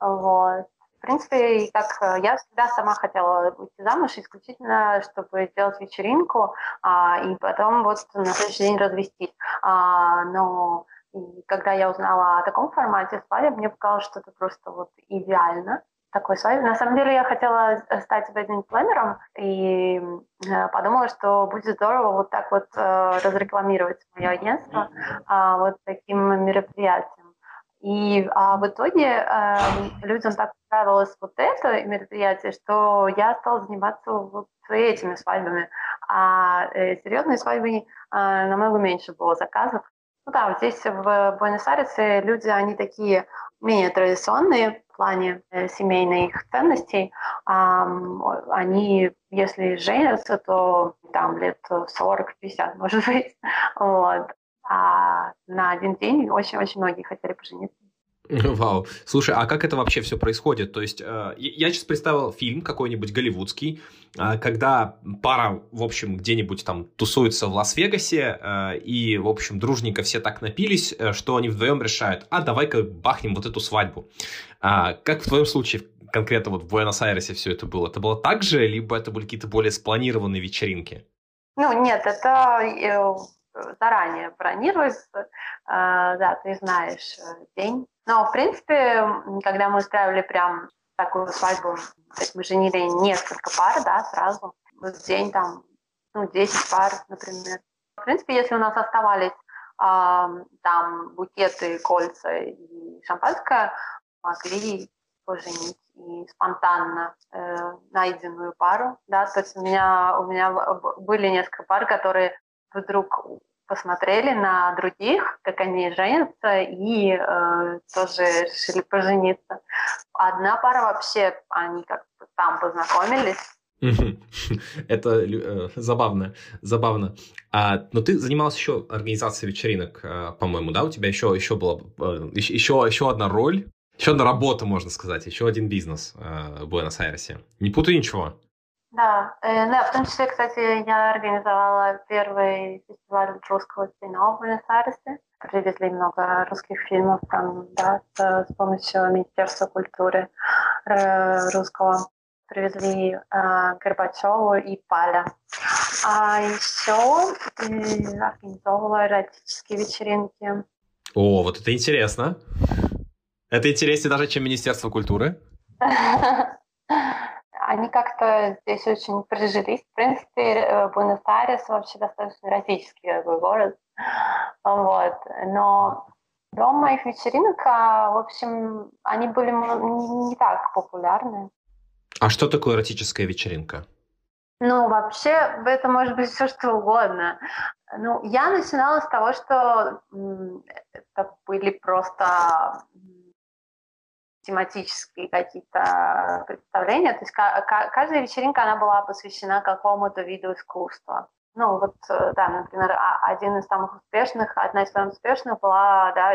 вот. В принципе, как э, я всегда сама хотела выйти замуж исключительно, чтобы сделать вечеринку а, и потом вот на следующий день развестись. А, но и когда я узнала о таком формате свадьбы, мне показалось, что это просто вот идеально такой свадьбы. На самом деле я хотела стать wedding-планером и э, подумала, что будет здорово вот так вот э, разрекламировать мое агентство а, вот таким мероприятием. И а в итоге э, людям так понравилось вот это мероприятие, что я стала заниматься вот этими свадьбами. А серьезные свадьбы намного меньше было заказов. Ну да, здесь в Буэнос-Айресе люди, они такие менее традиционные в плане э, семейных ценностей. Они, если женятся, то там лет 40-50, может быть. Вот. А на один день очень-очень многие хотели пожениться. Вау. Слушай, а как это вообще все происходит? То есть, э, я сейчас представил фильм какой-нибудь голливудский, э, когда пара, в общем, где-нибудь там тусуется в Лас-Вегасе, э, и, в общем, дружненько все так напились, э, что они вдвоем решают, а давай-ка бахнем вот эту свадьбу. А, как в твоем случае конкретно вот в Буэнос-Айресе все это было? Это было так же, либо это были какие-то более спланированные вечеринки? Ну, нет, это заранее бронируется, э, да, ты знаешь день. Но, в принципе, когда мы устраивали прям такую свадьбу, то есть мы женили несколько пар, да, сразу, в день там, ну, 10 пар, например. В принципе, если у нас оставались э, там букеты, кольца и шампанское, могли поженить и спонтанно э, найденную пару, да, то есть у меня, у меня были несколько пар, которые вдруг посмотрели на других, как они женятся, и э, тоже решили пожениться. Одна пара вообще, они как бы там познакомились. Это э, забавно, забавно. А, но ты занималась еще организацией вечеринок, э, по-моему, да? У тебя еще, еще была э, еще, еще одна роль, еще одна работа, можно сказать, еще один бизнес э, в Буэнос-Айресе. Не путай ничего. Да, э, да, в том числе, кстати, я организовала первый фестиваль русского кино в Буэнос-Айресе. Привезли много русских фильмов там, да, с, с помощью Министерства культуры э, русского. Привезли э, Горбачеву и Паля. А еще э, организовывала эротические вечеринки. О, вот это интересно. Это интереснее даже, чем Министерство культуры? они как-то здесь очень прижились. В принципе, э, Буэнос-Айрес вообще достаточно эротический город. Вот. Но до моих вечеринок, а, в общем, они были не так популярны. А что такое эротическая вечеринка? Ну, вообще, это может быть все что угодно. Ну, я начинала с того, что это были просто тематические какие-то представления. То есть каждая вечеринка, она была посвящена какому-то виду искусства. Ну, вот, э, да, например, а, один из самых успешных, одна из самых успешных была, да,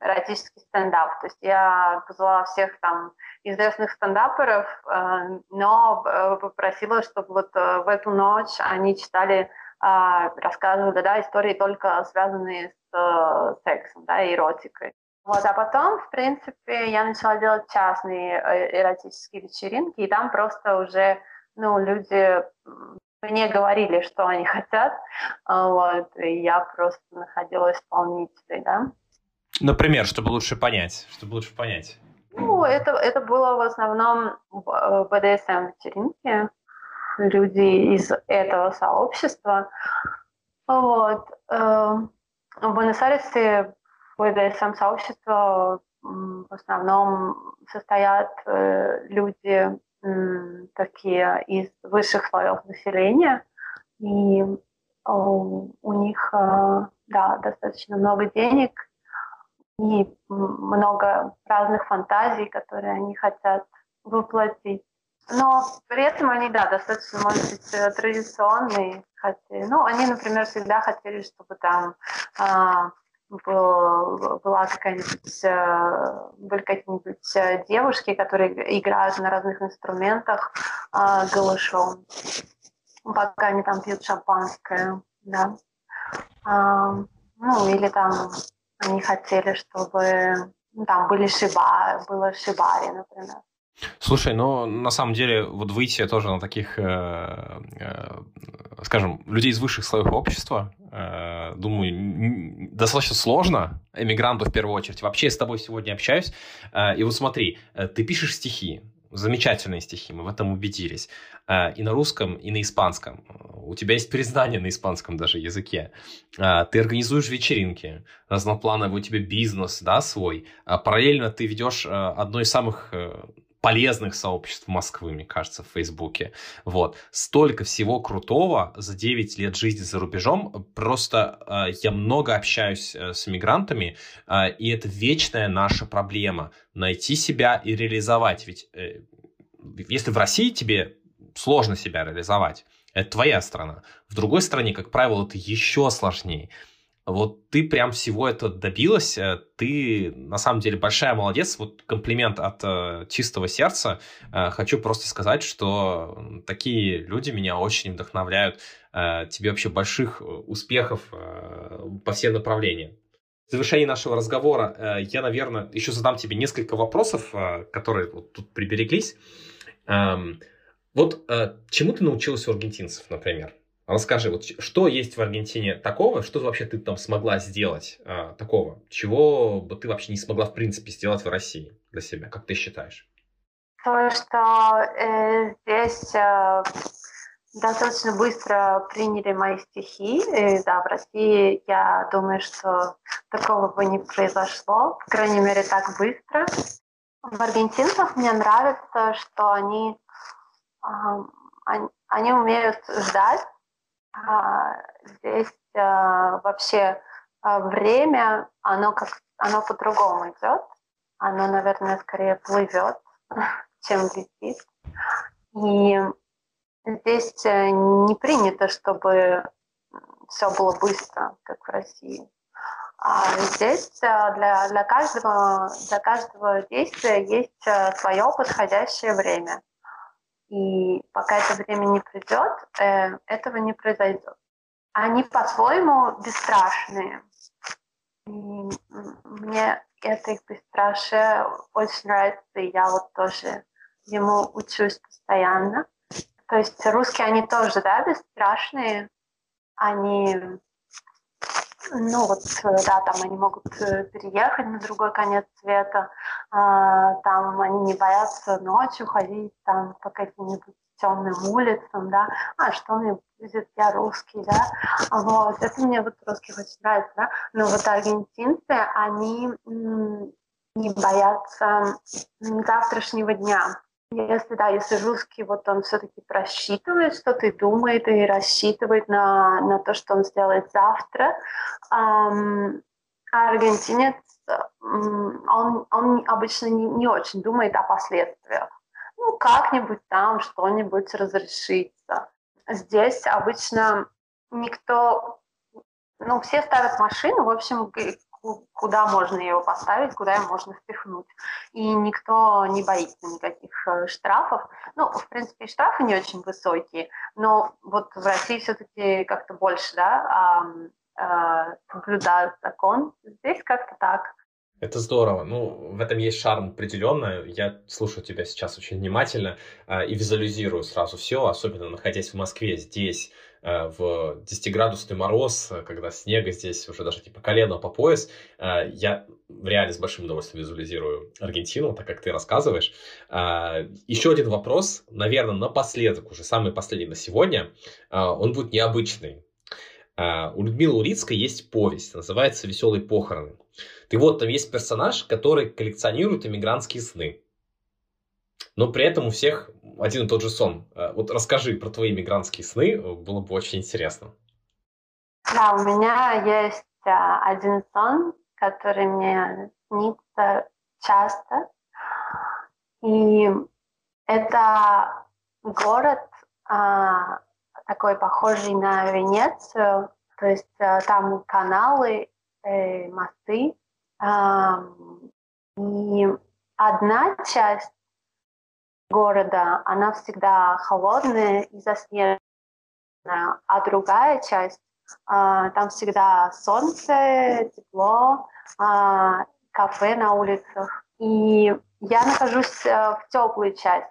эротический стендап. То есть я позвала всех там известных стендаперов, э, но э, попросила, чтобы вот в эту ночь они читали, а, рассказывали, да, истории только связанные с сексом, да, эротикой. Вот, а потом, в принципе, я начала делать частные э, эротические вечеринки, и там просто уже, ну, люди мне говорили, что они хотят, а, вот, и я просто находила исполнителей, да. Например, чтобы лучше понять, чтобы лучше понять. Ну, это, это было в основном BDSM-вечеринки, люди из этого сообщества. Вот. Э, в Буэнос-Айресе BDSM-сообщество в основном состоят э, люди такие из высших слоев населения, и у них, да, достаточно много денег и много разных фантазий, которые они хотят воплотить. Но при этом они, да, достаточно, может быть, э, традиционные. Хотели. Ну, они, например, всегда хотели, чтобы там а, была какая-нибудь, э, были какие-нибудь э, девушки, которые играют на разных инструментах а, голышом, пока они там пьют шампанское, да. Ну, или там они хотели, чтобы ну, там были шиба, было шибари, например. Слушай, ну, на самом деле, вот выйти тоже на таких, э, э, скажем, людей из высших слоев общества, э, думаю, достаточно сложно, эмигранту в первую очередь. Вообще с тобой сегодня общаюсь, э, и вот смотри, э, ты пишешь стихи, замечательные стихи, мы в этом убедились, э, и на русском, и на испанском. У тебя есть признание на испанском даже языке. Э, ты организуешь вечеринки, разноплановый у тебя бизнес, да, свой. А параллельно ты ведешь э, одно из самых полезных сообществ Москвы, мне кажется, в Фейсбуке. Вот. Столько всего крутого за 9 лет жизни за рубежом. Просто э, я много общаюсь э, с мигрантами, э, и это вечная наша проблема. Найти себя и реализовать. Ведь э, если в России тебе сложно себя реализовать, это твоя страна. В другой стране, как правило, это еще сложнее. Вот ты прям всего этого добилась, э, ты на самом деле большая молодец, вот комплимент от э, чистого сердца. Э, хочу просто сказать, что такие люди меня очень вдохновляют. Э, тебе вообще больших э, успехов э, по всем направлениям. В завершении нашего разговора э, я, наверное, еще задам тебе несколько вопросов, э, которые вот тут прибереглись. Э, вот э, чему ты научилась у аргентинцев, например? Расскажи, вот что есть в Аргентине такого, что вообще ты там смогла сделать а, такого, чего бы ты вообще не смогла в принципе сделать в России для себя, как ты считаешь? То, что э, здесь э, достаточно быстро приняли мои стихи. И, да, в России я думаю, что такого бы не произошло, по крайней мере, так быстро. В аргентинцах мне нравится, что они, э, они, они умеют ждать, здесь а, вообще а, время, оно как оно по-другому идет. Оно, наверное, скорее плывет, чем летит. И здесь э, не принято, чтобы все было быстро, как в России. А здесь э, для, для, каждого, для каждого действия есть э, свое подходящее время. И пока это время не придет, э, этого не произойдет. Они по-своему бесстрашные. И мне это их бесстрашие очень нравится, и я вот тоже ему учусь постоянно. То есть русские, они тоже, да, бесстрашные. Они ну вот, э, да, там они могут э, переехать на другой конец света, а, там они не боятся ночью ходить там по каким-нибудь темным улицам, да, а что мне будет, я русский, да, вот, это мне вот русских очень нравится, да, но вот аргентинцы, они не боятся завтрашнего дня, если да, если русский, вот он все-таки просчитывает что-то и думает, и рассчитывает на, на то, что он сделает завтра, эм, а аргентинец, он, он обычно не, не очень думает о последствиях. Ну, как-нибудь там что-нибудь разрешится. Здесь обычно никто, ну, все ставят машину, в общем, куда можно ее поставить, куда ее можно впихнуть. И никто не боится никаких э, штрафов. Ну, в принципе, штрафы не очень высокие, но вот в России все-таки как-то больше, да, э, соблюдают закон. Здесь как-то так. Это здорово. Ну, в этом есть шарм определенно. Я слушаю тебя сейчас очень внимательно э, и визуализирую сразу все, особенно находясь в Москве здесь, в 10-градусный мороз, э, когда снега здесь уже даже типа колено по пояс, э, я реально с большим удовольствием визуализирую Аргентину, так как ты рассказываешь. Еще один вопрос, наверное, напоследок, уже самый последний на сегодня, он будет необычный. У Людмилы Урицкой есть повесть, называется «Веселые похороны». Ты вот, там есть персонаж, который коллекционирует иммигрантские сны. Но при этом у всех один и тот же сон. Э, вот расскажи про твои мигрантские сны, было бы очень интересно. Да, у меня есть а, один сон, который мне снится часто. И это город а, такой похожий на Венецию, то есть а, там каналы, э, мосты. И одна часть города, она всегда холодная и заснеженная, а другая часть, а, там всегда солнце, тепло, а, кафе на улицах. И я нахожусь э, в теплой части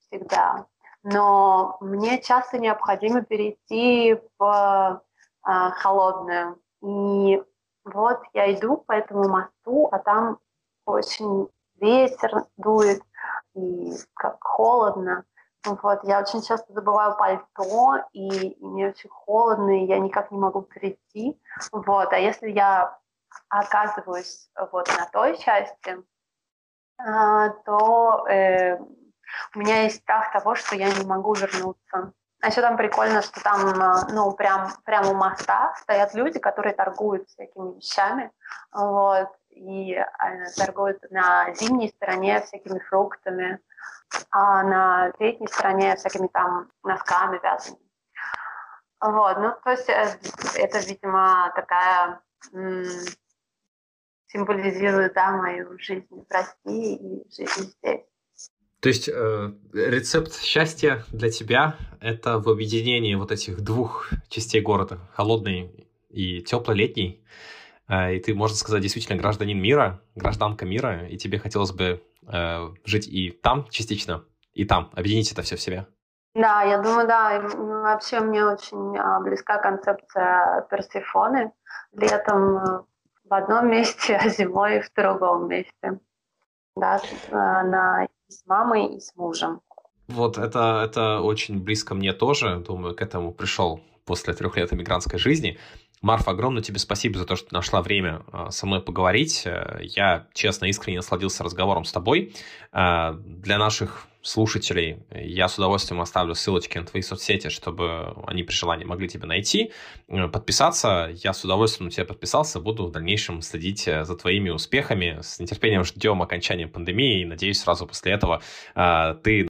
всегда, но мне часто необходимо перейти в а, холодную. И вот я иду по этому мосту, а там очень ветер дует, и как холодно. Вот, я очень часто забываю пальто, и, мне очень холодно, и я никак не могу прийти. Вот, а если я оказываюсь вот на той части, а, то э, у меня есть страх того, что я не могу вернуться. А еще там прикольно, что там, а, ну, прям, прям у моста стоят люди, которые торгуют всякими вещами, вот, и э, торгуют на зимней стороне всякими фруктами, а на летней стороне всякими там носками вязаными. Вот, ну, то есть э, это, видимо, такая символизирует, да, мою жизнь в России и жизнь здесь. То есть э, рецепт счастья для тебя – это в объединении вот этих двух частей города, холодный и теплый летний, э, и ты, можно сказать, действительно гражданин мира, гражданка мира, и тебе хотелось бы э, жить и там частично, и там, объединить это все в себе. Да, я думаю, да. Вообще мне очень а, близка концепция Персифоны. Летом в одном месте, а зимой в другом месте. Да, э, на с мамой и с мужем. Вот это, это очень близко мне тоже. Думаю, к этому пришел после трех лет иммигрантской жизни. Марфа, огромное тебе спасибо за то, что нашла время а, со мной поговорить. Э, я, честно, искренне насладился разговором с тобой. Э, для наших слушателей я с удовольствием оставлю ссылочки на твои соцсети, чтобы они при желании могли тебя найти, э, подписаться. Я с удовольствием на тебя подписался, буду в дальнейшем следить за твоими успехами. С нетерпением ждем окончания пандемии и надеюсь, сразу после этого ты